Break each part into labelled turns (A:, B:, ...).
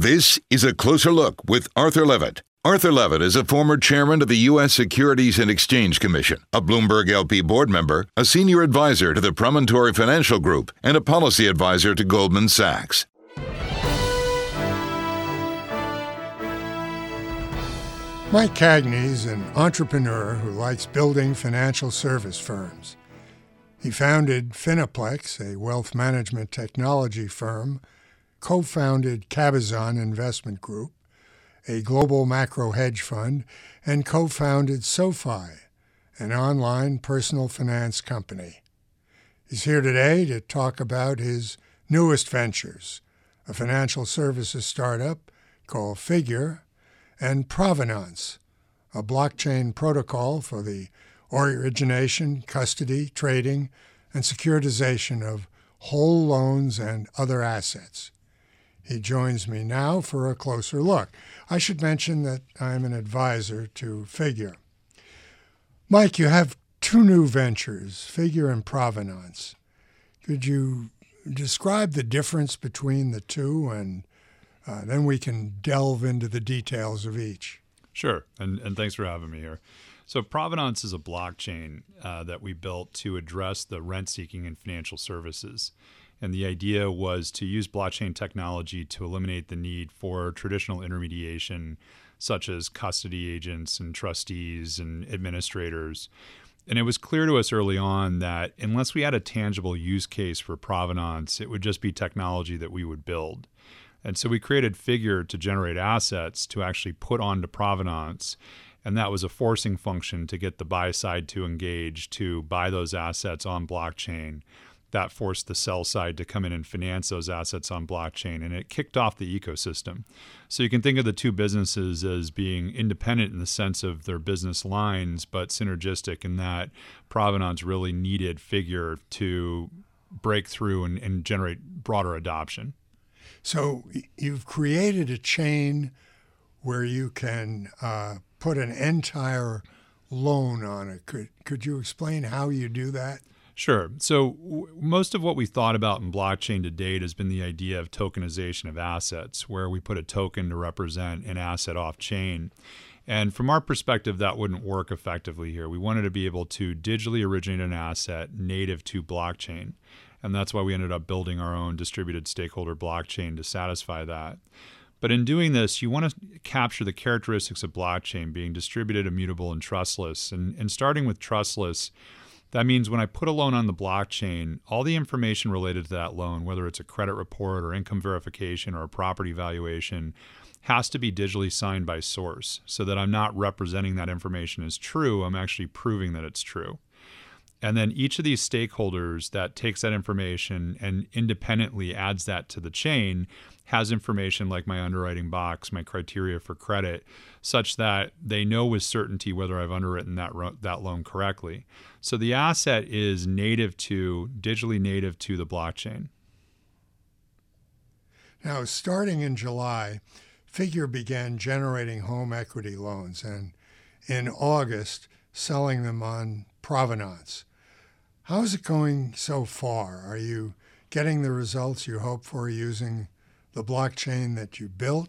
A: This is a closer look with Arthur Levitt. Arthur Levitt is a former chairman of the U.S. Securities and Exchange Commission, a Bloomberg LP board member, a senior advisor to the Promontory Financial Group, and a policy advisor to Goldman Sachs.
B: Mike Cagney is an entrepreneur who likes building financial service firms. He founded Finaplex, a wealth management technology firm, co founded Cabezon Investment Group, a global macro hedge fund, and co founded SoFi, an online personal finance company. He's here today to talk about his newest ventures a financial services startup called Figure and Provenance, a blockchain protocol for the origination, custody, trading, and securitization of whole loans and other assets. He joins me now for a closer look. I should mention that I'm an advisor to Figure. Mike, you have two new ventures, Figure and Provenance. Could you describe the difference between the two and uh, then we can delve into the details of each.
C: Sure, and, and thanks for having me here. So, Provenance is a blockchain uh, that we built to address the rent seeking in financial services. And the idea was to use blockchain technology to eliminate the need for traditional intermediation, such as custody agents and trustees and administrators. And it was clear to us early on that unless we had a tangible use case for provenance, it would just be technology that we would build. And so we created Figure to generate assets to actually put onto provenance. And that was a forcing function to get the buy side to engage to buy those assets on blockchain. That forced the sell side to come in and finance those assets on blockchain. And it kicked off the ecosystem. So you can think of the two businesses as being independent in the sense of their business lines, but synergistic in that provenance really needed Figure to break through and, and generate broader adoption.
B: So you've created a chain where you can uh, put an entire loan on it. Could could you explain how you do that?
C: Sure. So w- most of what we thought about in blockchain to date has been the idea of tokenization of assets, where we put a token to represent an asset off chain. And from our perspective, that wouldn't work effectively here. We wanted to be able to digitally originate an asset native to blockchain. And that's why we ended up building our own distributed stakeholder blockchain to satisfy that. But in doing this, you want to capture the characteristics of blockchain being distributed, immutable, and trustless. And, and starting with trustless, that means when I put a loan on the blockchain, all the information related to that loan, whether it's a credit report or income verification or a property valuation, has to be digitally signed by source so that I'm not representing that information as true. I'm actually proving that it's true. And then each of these stakeholders that takes that information and independently adds that to the chain has information like my underwriting box, my criteria for credit, such that they know with certainty whether I've underwritten that ro- that loan correctly. So the asset is native to digitally native to the blockchain.
B: Now, starting in July, Figure began generating home equity loans and in August selling them on Provenance. How's it going so far? Are you getting the results you hope for using the blockchain that you built?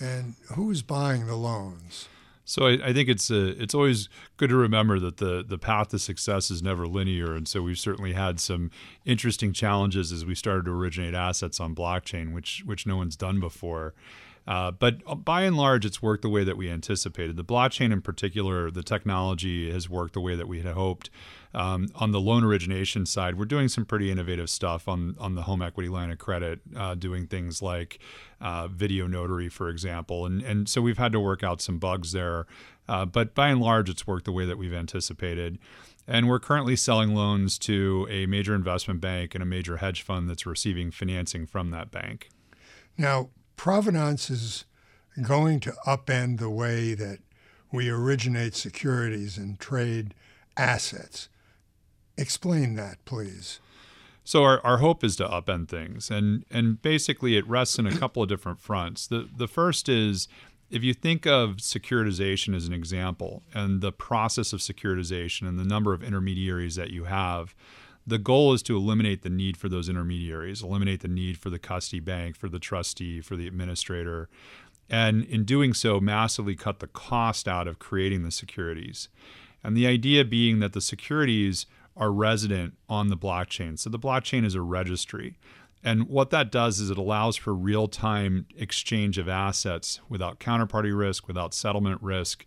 B: And who's buying the loans?
C: So I, I, think it's a, it's always good to remember that the the path to success is never linear, and so we've certainly had some interesting challenges as we started to originate assets on blockchain, which which no one's done before. Uh, but uh, by and large, it's worked the way that we anticipated. The blockchain, in particular, the technology has worked the way that we had hoped. Um, on the loan origination side, we're doing some pretty innovative stuff on on the home equity line of credit, uh, doing things like uh, video notary, for example, and and so we've had to work out some bugs there. Uh, but by and large, it's worked the way that we've anticipated. And we're currently selling loans to a major investment bank and a major hedge fund that's receiving financing from that bank.
B: Now, provenance is going to upend the way that we originate securities and trade assets. Explain that, please.
C: So our, our hope is to upend things, and and basically it rests in a couple of different fronts. The the first is if you think of securitization as an example, and the process of securitization and the number of intermediaries that you have, the goal is to eliminate the need for those intermediaries, eliminate the need for the custody bank, for the trustee, for the administrator, and in doing so, massively cut the cost out of creating the securities. And the idea being that the securities are resident on the blockchain. So the blockchain is a registry. And what that does is it allows for real time exchange of assets without counterparty risk, without settlement risk.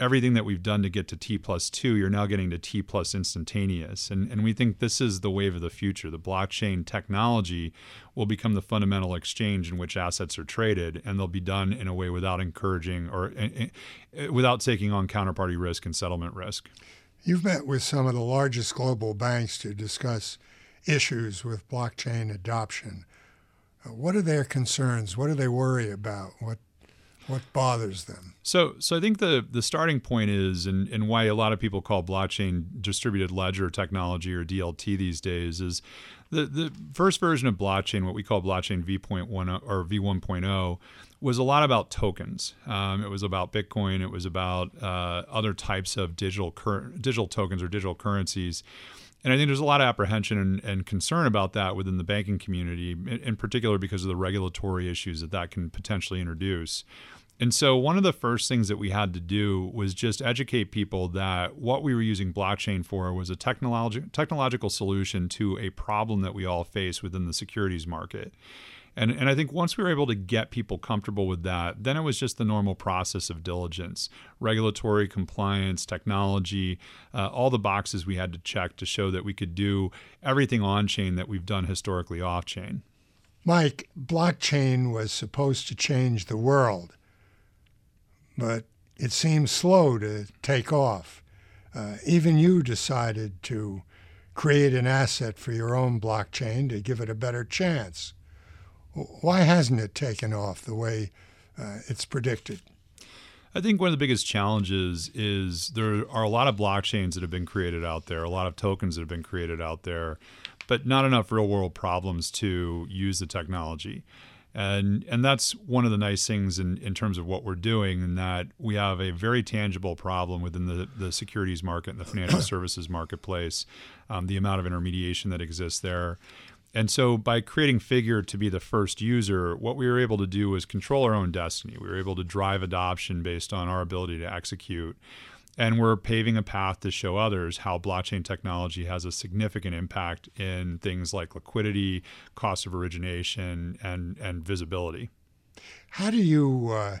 C: Everything that we've done to get to T plus two, you're now getting to T plus instantaneous. And, and we think this is the wave of the future. The blockchain technology will become the fundamental exchange in which assets are traded, and they'll be done in a way without encouraging or uh, without taking on counterparty risk and settlement risk.
B: You've met with some of the largest global banks to discuss issues with blockchain adoption. What are their concerns? What do they worry about? What what bothers them?
C: So, so I think the the starting point is, and, and why a lot of people call blockchain distributed ledger technology or DLT these days is the the first version of blockchain, what we call blockchain V.1 or V1.0, was a lot about tokens. Um, it was about Bitcoin. It was about uh, other types of digital cur- digital tokens or digital currencies. And I think there's a lot of apprehension and, and, concern about that within the banking community, in, in particular because of the regulatory issues that that can potentially introduce. And so, one of the first things that we had to do was just educate people that what we were using blockchain for was a technologi- technological solution to a problem that we all face within the securities market. And, and I think once we were able to get people comfortable with that, then it was just the normal process of diligence, regulatory compliance, technology, uh, all the boxes we had to check to show that we could do everything on chain that we've done historically off chain.
B: Mike, blockchain was supposed to change the world but it seems slow to take off. Uh, even you decided to create an asset for your own blockchain to give it a better chance. Why hasn't it taken off the way uh, it's predicted?
C: I think one of the biggest challenges is there are a lot of blockchains that have been created out there, a lot of tokens that have been created out there, but not enough real world problems to use the technology and and that's one of the nice things in, in terms of what we're doing in that we have a very tangible problem within the, the securities market and the financial services marketplace um, the amount of intermediation that exists there and so by creating figure to be the first user what we were able to do was control our own destiny we were able to drive adoption based on our ability to execute and we're paving a path to show others how blockchain technology has a significant impact in things like liquidity, cost of origination, and, and visibility.
B: How do you uh,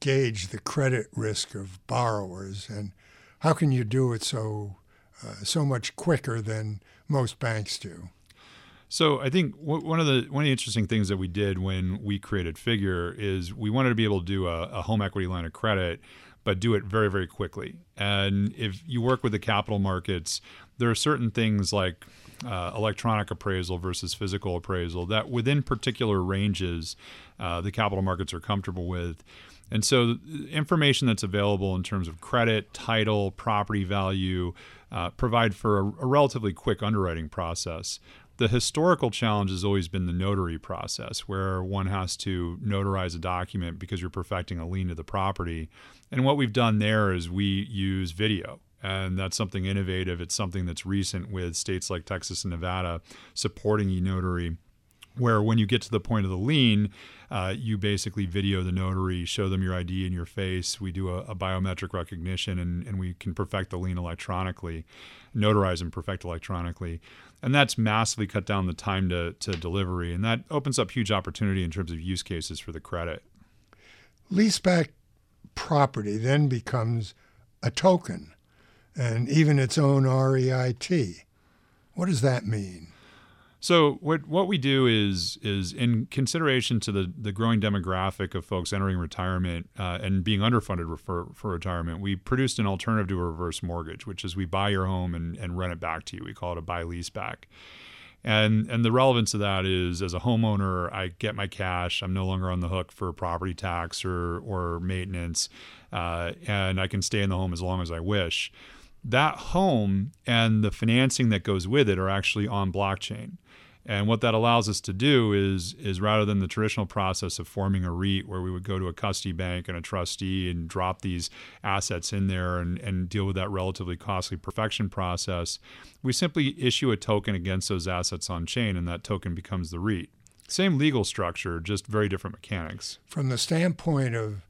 B: gauge the credit risk of borrowers, and how can you do it so uh, so much quicker than most banks do?
C: So I think one of the one of the interesting things that we did when we created Figure is we wanted to be able to do a, a home equity line of credit but do it very, very quickly. And if you work with the capital markets, there are certain things like uh, electronic appraisal versus physical appraisal that within particular ranges uh, the capital markets are comfortable with. And so, information that's available in terms of credit, title, property value uh, provide for a, a relatively quick underwriting process. The historical challenge has always been the notary process, where one has to notarize a document because you're perfecting a lien to the property. And what we've done there is we use video. And that's something innovative. It's something that's recent with states like Texas and Nevada supporting e notary where when you get to the point of the lien, uh, you basically video the notary, show them your ID and your face. We do a, a biometric recognition, and, and, we can perfect the lien electronically, notarize and perfect electronically. And that's massively cut down the time to, to delivery. And that opens up huge opportunity in terms of use cases for the credit.
B: Leaseback property then becomes a token and even its own REIT. What does that mean?
C: So what what we do is is in consideration to the the growing demographic of folks entering retirement uh, and being underfunded for for retirement, we produced an alternative to a reverse mortgage, which is we buy your home and, and rent it back to you. We call it a buy lease back. And and the relevance of that is as a homeowner, I get my cash. I'm no longer on the hook for property tax or or maintenance, uh, and I can stay in the home as long as I wish. That home and the financing that goes with it are actually on blockchain. And what that allows us to do is is rather than the traditional process of forming a REIT where we would go to a custody bank and a trustee and drop these assets in there and, and deal with that relatively costly perfection process, we simply issue a token against those assets on chain and that token becomes the REIT. Same legal structure, just very different mechanics.
B: From the standpoint of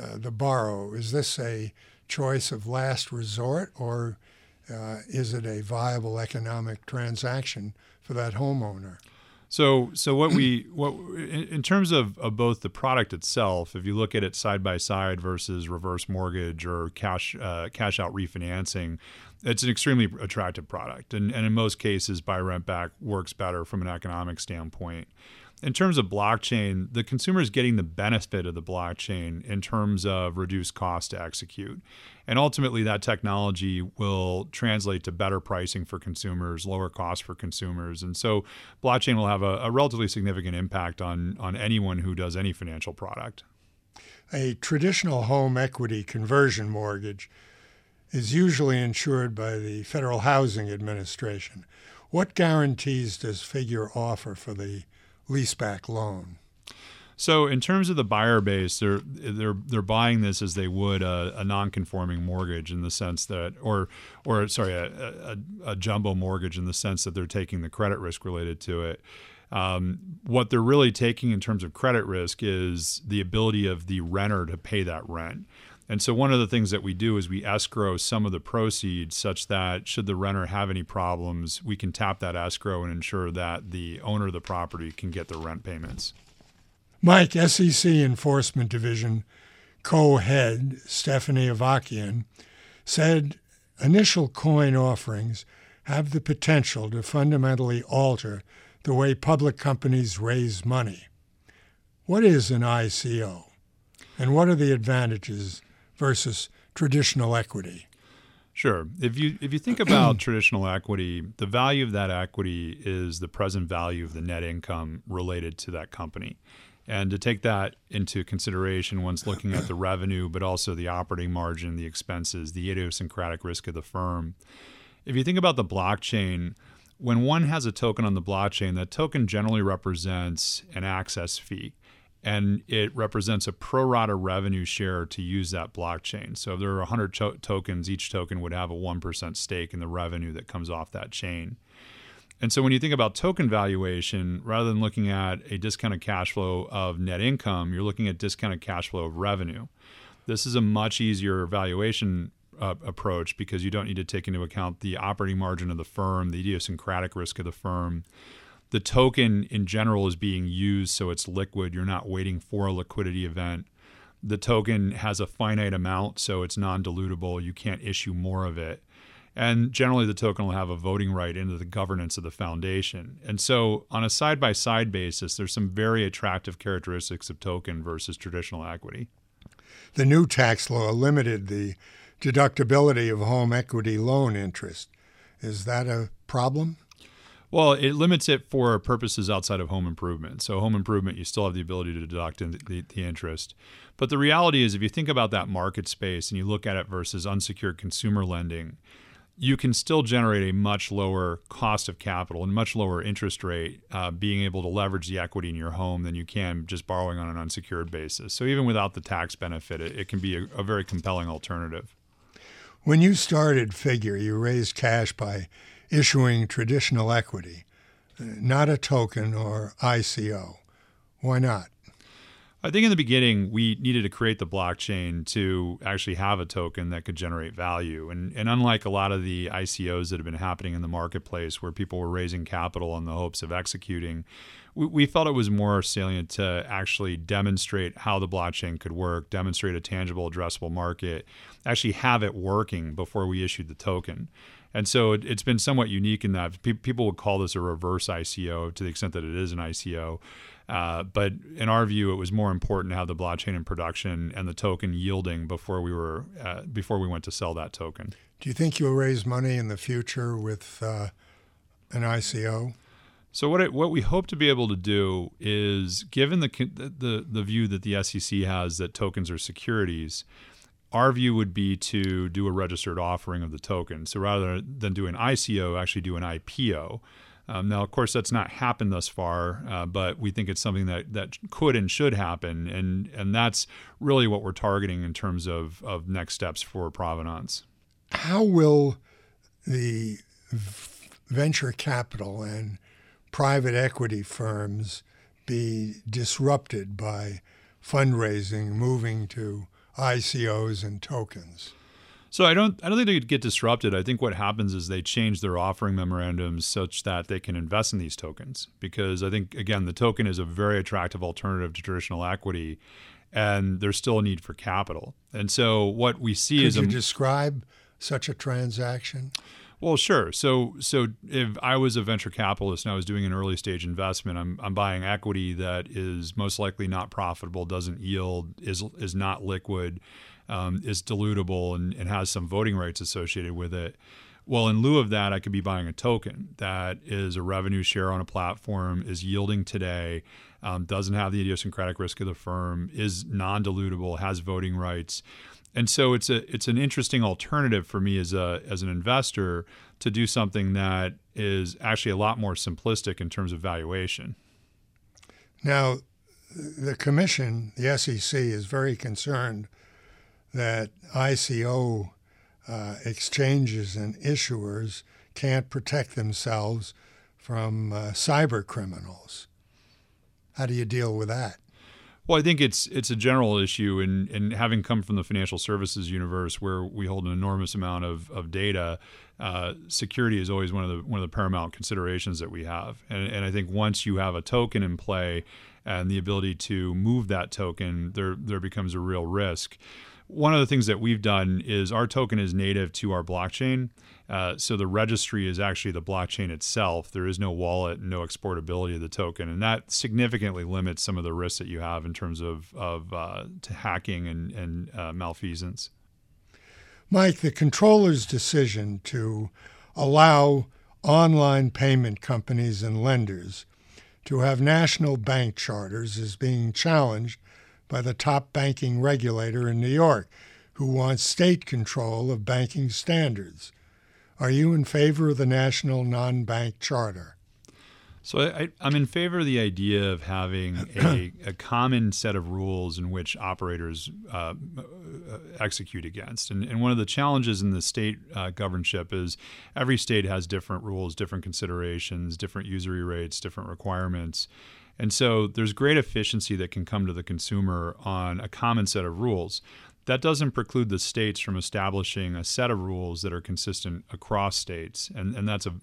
B: uh, the borrower, is this a choice of last resort or uh, is it a viable economic transaction for that homeowner?
C: So, so what we what in, terms of, of both the product itself, if you look at it side by side versus reverse mortgage or cash uh, cash out refinancing, it's an extremely attractive product, and, and in most cases, buy rent back works better from an economic standpoint in terms of blockchain, the consumer is getting the benefit of the blockchain in terms of reduced cost to execute. And ultimately, that technology will translate to better pricing for consumers, lower cost for consumers. And so, blockchain will have a, a relatively significant impact on, on anyone who does any financial product.
B: A traditional home equity conversion mortgage is usually insured by the Federal Housing Administration. What guarantees does Figure offer for the leaseback loan?
C: So, in terms of the buyer base, they're they're they're buying this as they would a, a non-conforming mortgage in the sense that, or or sorry, a, a, a, jumbo mortgage in the sense that they're taking the credit risk related to it. Um, what they're really taking in terms of credit risk is the ability of the renter to pay that rent. And so one of the things that we do is we escrow some of the proceeds such that should the renter have any problems, we can tap that escrow and ensure that the owner of the property can get the rent payments.
B: Mike, SEC Enforcement Division co head Stephanie Avakian said initial coin offerings have the potential to fundamentally alter the way public companies raise money. What is an ICO? And what are the advantages versus traditional equity?
C: Sure. If you if you think about traditional equity, the value of that equity is the present value of the net income related to that company. And to take that into consideration, one's looking at the revenue, but also the operating margin, the expenses, the idiosyncratic risk of the firm. If you think about the blockchain, when one has a token on the blockchain, that token generally represents an access fee and it represents a pro rata revenue share to use that blockchain. So if there are 100 to- tokens, each token would have a 1% stake in the revenue that comes off that chain. And so when you think about token valuation, rather than looking at a discounted cash flow of net income, you're looking at discounted cash flow of revenue. This is a much easier valuation uh, approach because you don't need to take into account the operating margin of the firm, the idiosyncratic risk of the firm, the token in general is being used so it's liquid. You're not waiting for a liquidity event. The token has a finite amount, so it's non dilutable. You can't issue more of it. And generally, the token will have a voting right into the governance of the foundation. And so, on a side by side basis, there's some very attractive characteristics of token versus traditional equity.
B: The new tax law limited the deductibility of home equity loan interest. Is that a problem?
C: Well, it limits it for purposes outside of home improvement. So, home improvement, you still have the ability to deduct the, the, interest. But the reality is, if you think about that market space and you look at it versus unsecured consumer lending, you can still generate a much lower cost of capital and much lower interest rate uh, being able to leverage the equity in your home than you can just borrowing on an unsecured basis. So, even without the tax benefit, it, it can be a, a very compelling alternative.
B: When you started Figure, you raised cash by issuing traditional equity, uh, not a token or ICO. Why not?
C: I think in the beginning we needed to create the blockchain to actually have a token that could generate value. And and unlike a lot of the ICOs that have been happening in the marketplace where people were raising capital in the hopes of executing, we, we felt it was more salient to actually demonstrate how the blockchain could work, demonstrate a tangible addressable market, actually have it working before we issued the token. And so it, has been somewhat unique in that pe- people would call this a reverse ICO to the extent that it is an ICO. Uh, but in our view, it was more important to have the blockchain in production and the token yielding before we were uh, before we went to sell that token.
B: Do you think you'll raise money in the future with uh, an ICO?
C: So what it, what we hope to be able to do is, given the, the the view that the SEC has that tokens are securities, our view would be to do a registered offering of the token. So rather than do an ICO, actually do an IPO. Um, now, of course, that's not happened thus far, uh, but we think it's something that, that could and should happen, and and that's really what we're targeting in terms of, of next steps for provenance.
B: How will the venture capital and private equity firms be disrupted by fundraising moving to ICOs and tokens?
C: So I don't I don't think they would get disrupted. I think what happens is they change their offering memorandums such that they can invest in these tokens because I think again the token is a very attractive alternative to traditional equity and there's still a need for capital. And so what we see
B: Could
C: is
B: you
C: a,
B: describe such a transaction?
C: Well, sure. So, so if I was a venture capitalist and I was doing an early stage investment, I'm, I'm buying equity that is most likely not profitable, doesn't yield, is is not liquid, um, is dilutable, and, and has some voting rights associated with it. Well, in lieu of that, I could be buying a token that is a revenue share on a platform, is yielding today, um, doesn't have the idiosyncratic risk of the firm, is non dilutable, has voting rights and so it's a it's an interesting alternative for me as a as an investor to do something that is actually a lot more simplistic in terms of valuation.
B: Now, the commission, the SEC, is very concerned that ICO uh, exchanges and issuers can't protect themselves from uh, cyber criminals. How do you deal with that?
C: Well, I think it's it's a general issue, and and having come from the financial services universe where we hold an enormous amount of of data, uh, security is always one of the one of the paramount considerations that we have. And and I think once you have a token in play, and the ability to move that token, there there becomes a real risk. One of the things that we've done is our token is native to our blockchain. Uh, so the registry is actually the blockchain itself. There is no wallet, no exportability of the token, and that significantly limits some of the risks that you have in terms of of uh, hacking and and uh, malfeasance.
B: Mike, the comptroller's decision to allow online payment companies and lenders to have national bank charters is being challenged by the top banking regulator in New York, who wants state control of banking standards. Are you in favor of the national non bank charter?
C: So I, am in favor of the idea of having a, a, common set of rules in which operators uh, execute against. And, and, one of the challenges in the state uh, governorship is every state has different rules, different considerations, different usury rates, different requirements. And so there's great efficiency that can come to the consumer on a common set of rules that doesn't preclude the states from establishing a set of rules that are consistent across states. And, and that's a,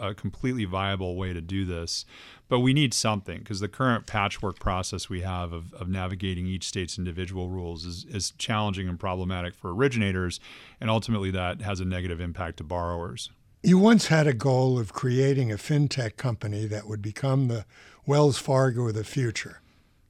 C: a completely viable way to do this. But we need something because the current patchwork process we have of, of navigating each state's individual rules is, is challenging and problematic for originators. And ultimately, that has a negative impact to borrowers.
B: You once had a goal of creating a fintech company that would become the Wells Fargo of the future.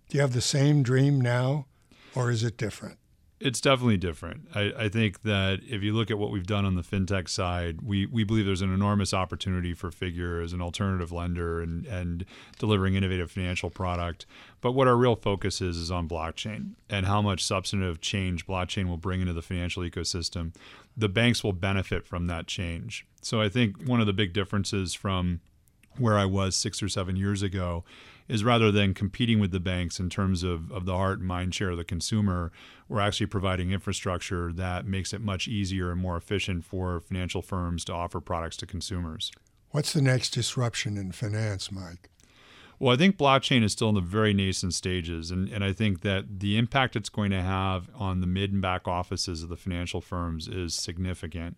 B: Do you have the same dream now, or is it different?
C: It's definitely different. I, I, think that if you look at what we've done on the fintech side, we, we believe there's an enormous opportunity for Figure as an alternative lender and, and delivering innovative financial product. But what our real focus is is on blockchain and how much substantive change blockchain will bring into the financial ecosystem. The banks will benefit from that change. So I think one of the big differences from where I was six or seven years ago is rather than competing with the banks in terms of, of the heart and mind share of the consumer, we're actually providing infrastructure that makes it much easier and more efficient for financial firms to offer products to consumers.
B: What's the next disruption in finance, Mike?
C: Well, I think blockchain is still in the very nascent stages. And, and I think that the impact it's going to have on the mid and back offices of the financial firms is significant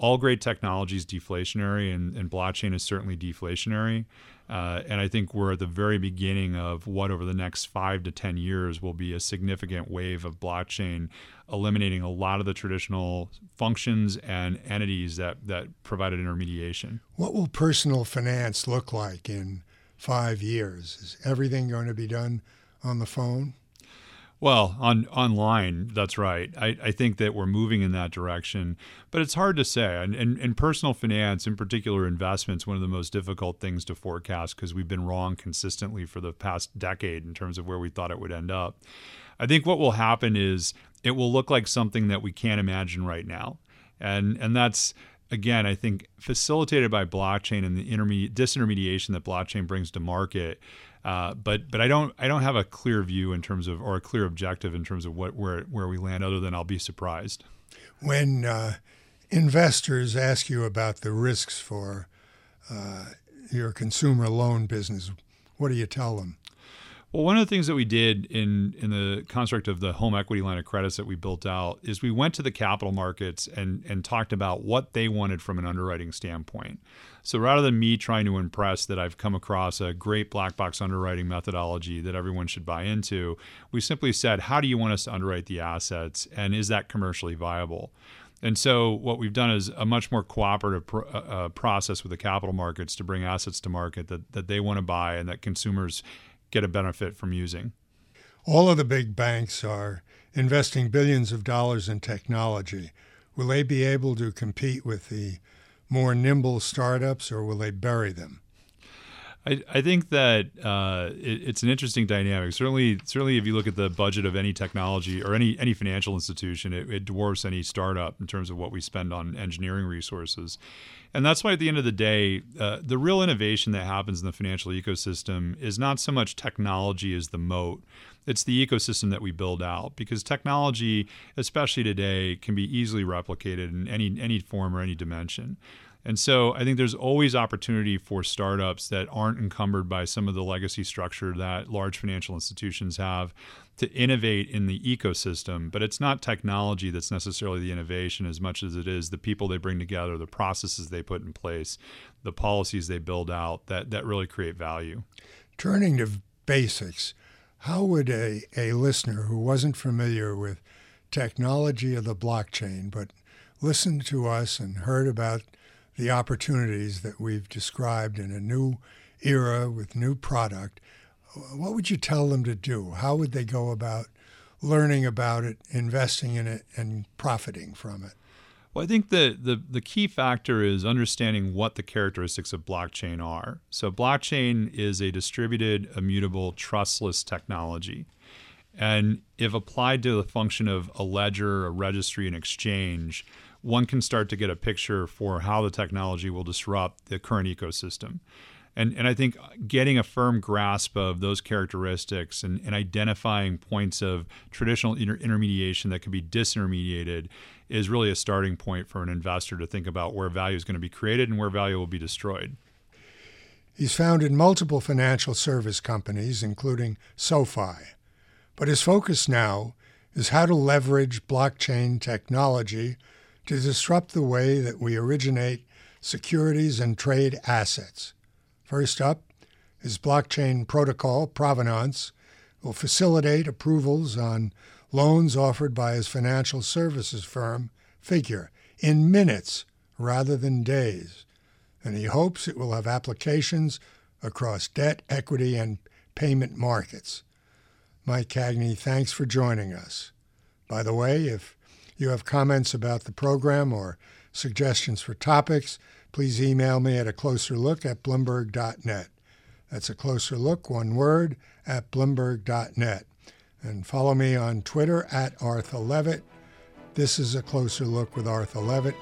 C: all great technology is deflationary, and, and blockchain is certainly deflationary. Uh, and I think we're at the very beginning of what over the next five to 10 years will be a significant wave of blockchain, eliminating a lot of the traditional functions and entities that, that provided intermediation.
B: What will personal finance look like in five years? Is everything going to be done on the phone?
C: Well, on online, that's right. I, I think that we're moving in that direction, but it's hard to say. And in personal finance, in particular investments, one of the most difficult things to forecast because we've been wrong consistently for the past decade in terms of where we thought it would end up. I think what will happen is it will look like something that we can't imagine right now. And and that's again, I think facilitated by blockchain and the intermediate disintermediation that blockchain brings to market. Uh, but but I don't I don't have a clear view in terms of or a clear objective in terms of what where where we land other than I'll be surprised.
B: When uh, investors ask you about the risks for uh, your consumer loan business, what do you tell them?
C: Well, one of the things that we did in in the construct of the home equity line of credits that we built out is we went to the capital markets and and talked about what they wanted from an underwriting standpoint. So rather than me trying to impress that I've come across a great black box underwriting methodology that everyone should buy into, we simply said, how do you want us to underwrite the assets and is that commercially viable? And so, what we've done is a much more cooperative uh, uh, process with the capital markets to bring assets to market that, that they want to buy and that consumers get a benefit from using.
B: All of the big banks are investing billions of dollars in technology. Will they be able to compete with the more nimble startups or will they bury them?
C: I, I think that uh, it, it's an interesting dynamic. Certainly, certainly, if you look at the budget of any technology or any any financial institution, it, it dwarfs any startup in terms of what we spend on engineering resources. And that's why, at the end of the day, uh, the real innovation that happens in the financial ecosystem is not so much technology as the moat. It's the ecosystem that we build out because technology, especially today, can be easily replicated in any any form or any dimension. And so I think there's always opportunity for startups that aren't encumbered by some of the legacy structure that large financial institutions have to innovate in the ecosystem. But it's not technology that's necessarily the innovation as much as it is the people they bring together, the processes they put in place, the policies they build out that, that really create value.
B: Turning to basics, how would a, a listener who wasn't familiar with technology of the blockchain but listened to us and heard about the opportunities that we've described in a new era with new product, what would you tell them to do? How would they go about learning about it, investing in it, and profiting from it?
C: Well, I think the, the, the key factor is understanding what the characteristics of blockchain are. So, blockchain is a distributed, immutable, trustless technology. And if applied to the function of a ledger, a registry, an exchange, one can start to get a picture for how the technology will disrupt the current ecosystem. And, and I think getting a firm grasp of those characteristics and, and identifying points of traditional inter- intermediation that can be disintermediated is really a starting point for an investor to think about where value is going to be created and where value will be destroyed.
B: He's founded multiple financial service companies, including SoFi. But his focus now is how to leverage blockchain technology to disrupt the way that we originate securities and trade assets. First up, is blockchain protocol, Provenance, will facilitate approvals on loans offered by his financial services firm, Figure, in minutes rather than days. And he hopes it will have applications across debt, equity, and payment markets. Mike Cagney, thanks for joining us. By the way, if you have comments about the program or suggestions for topics, please email me at a closer look at bloomberg.net. That's a closer look, one word, at bloomberg.net. And follow me on Twitter at Arthur Levitt. This is a closer look with Arthur Levitt.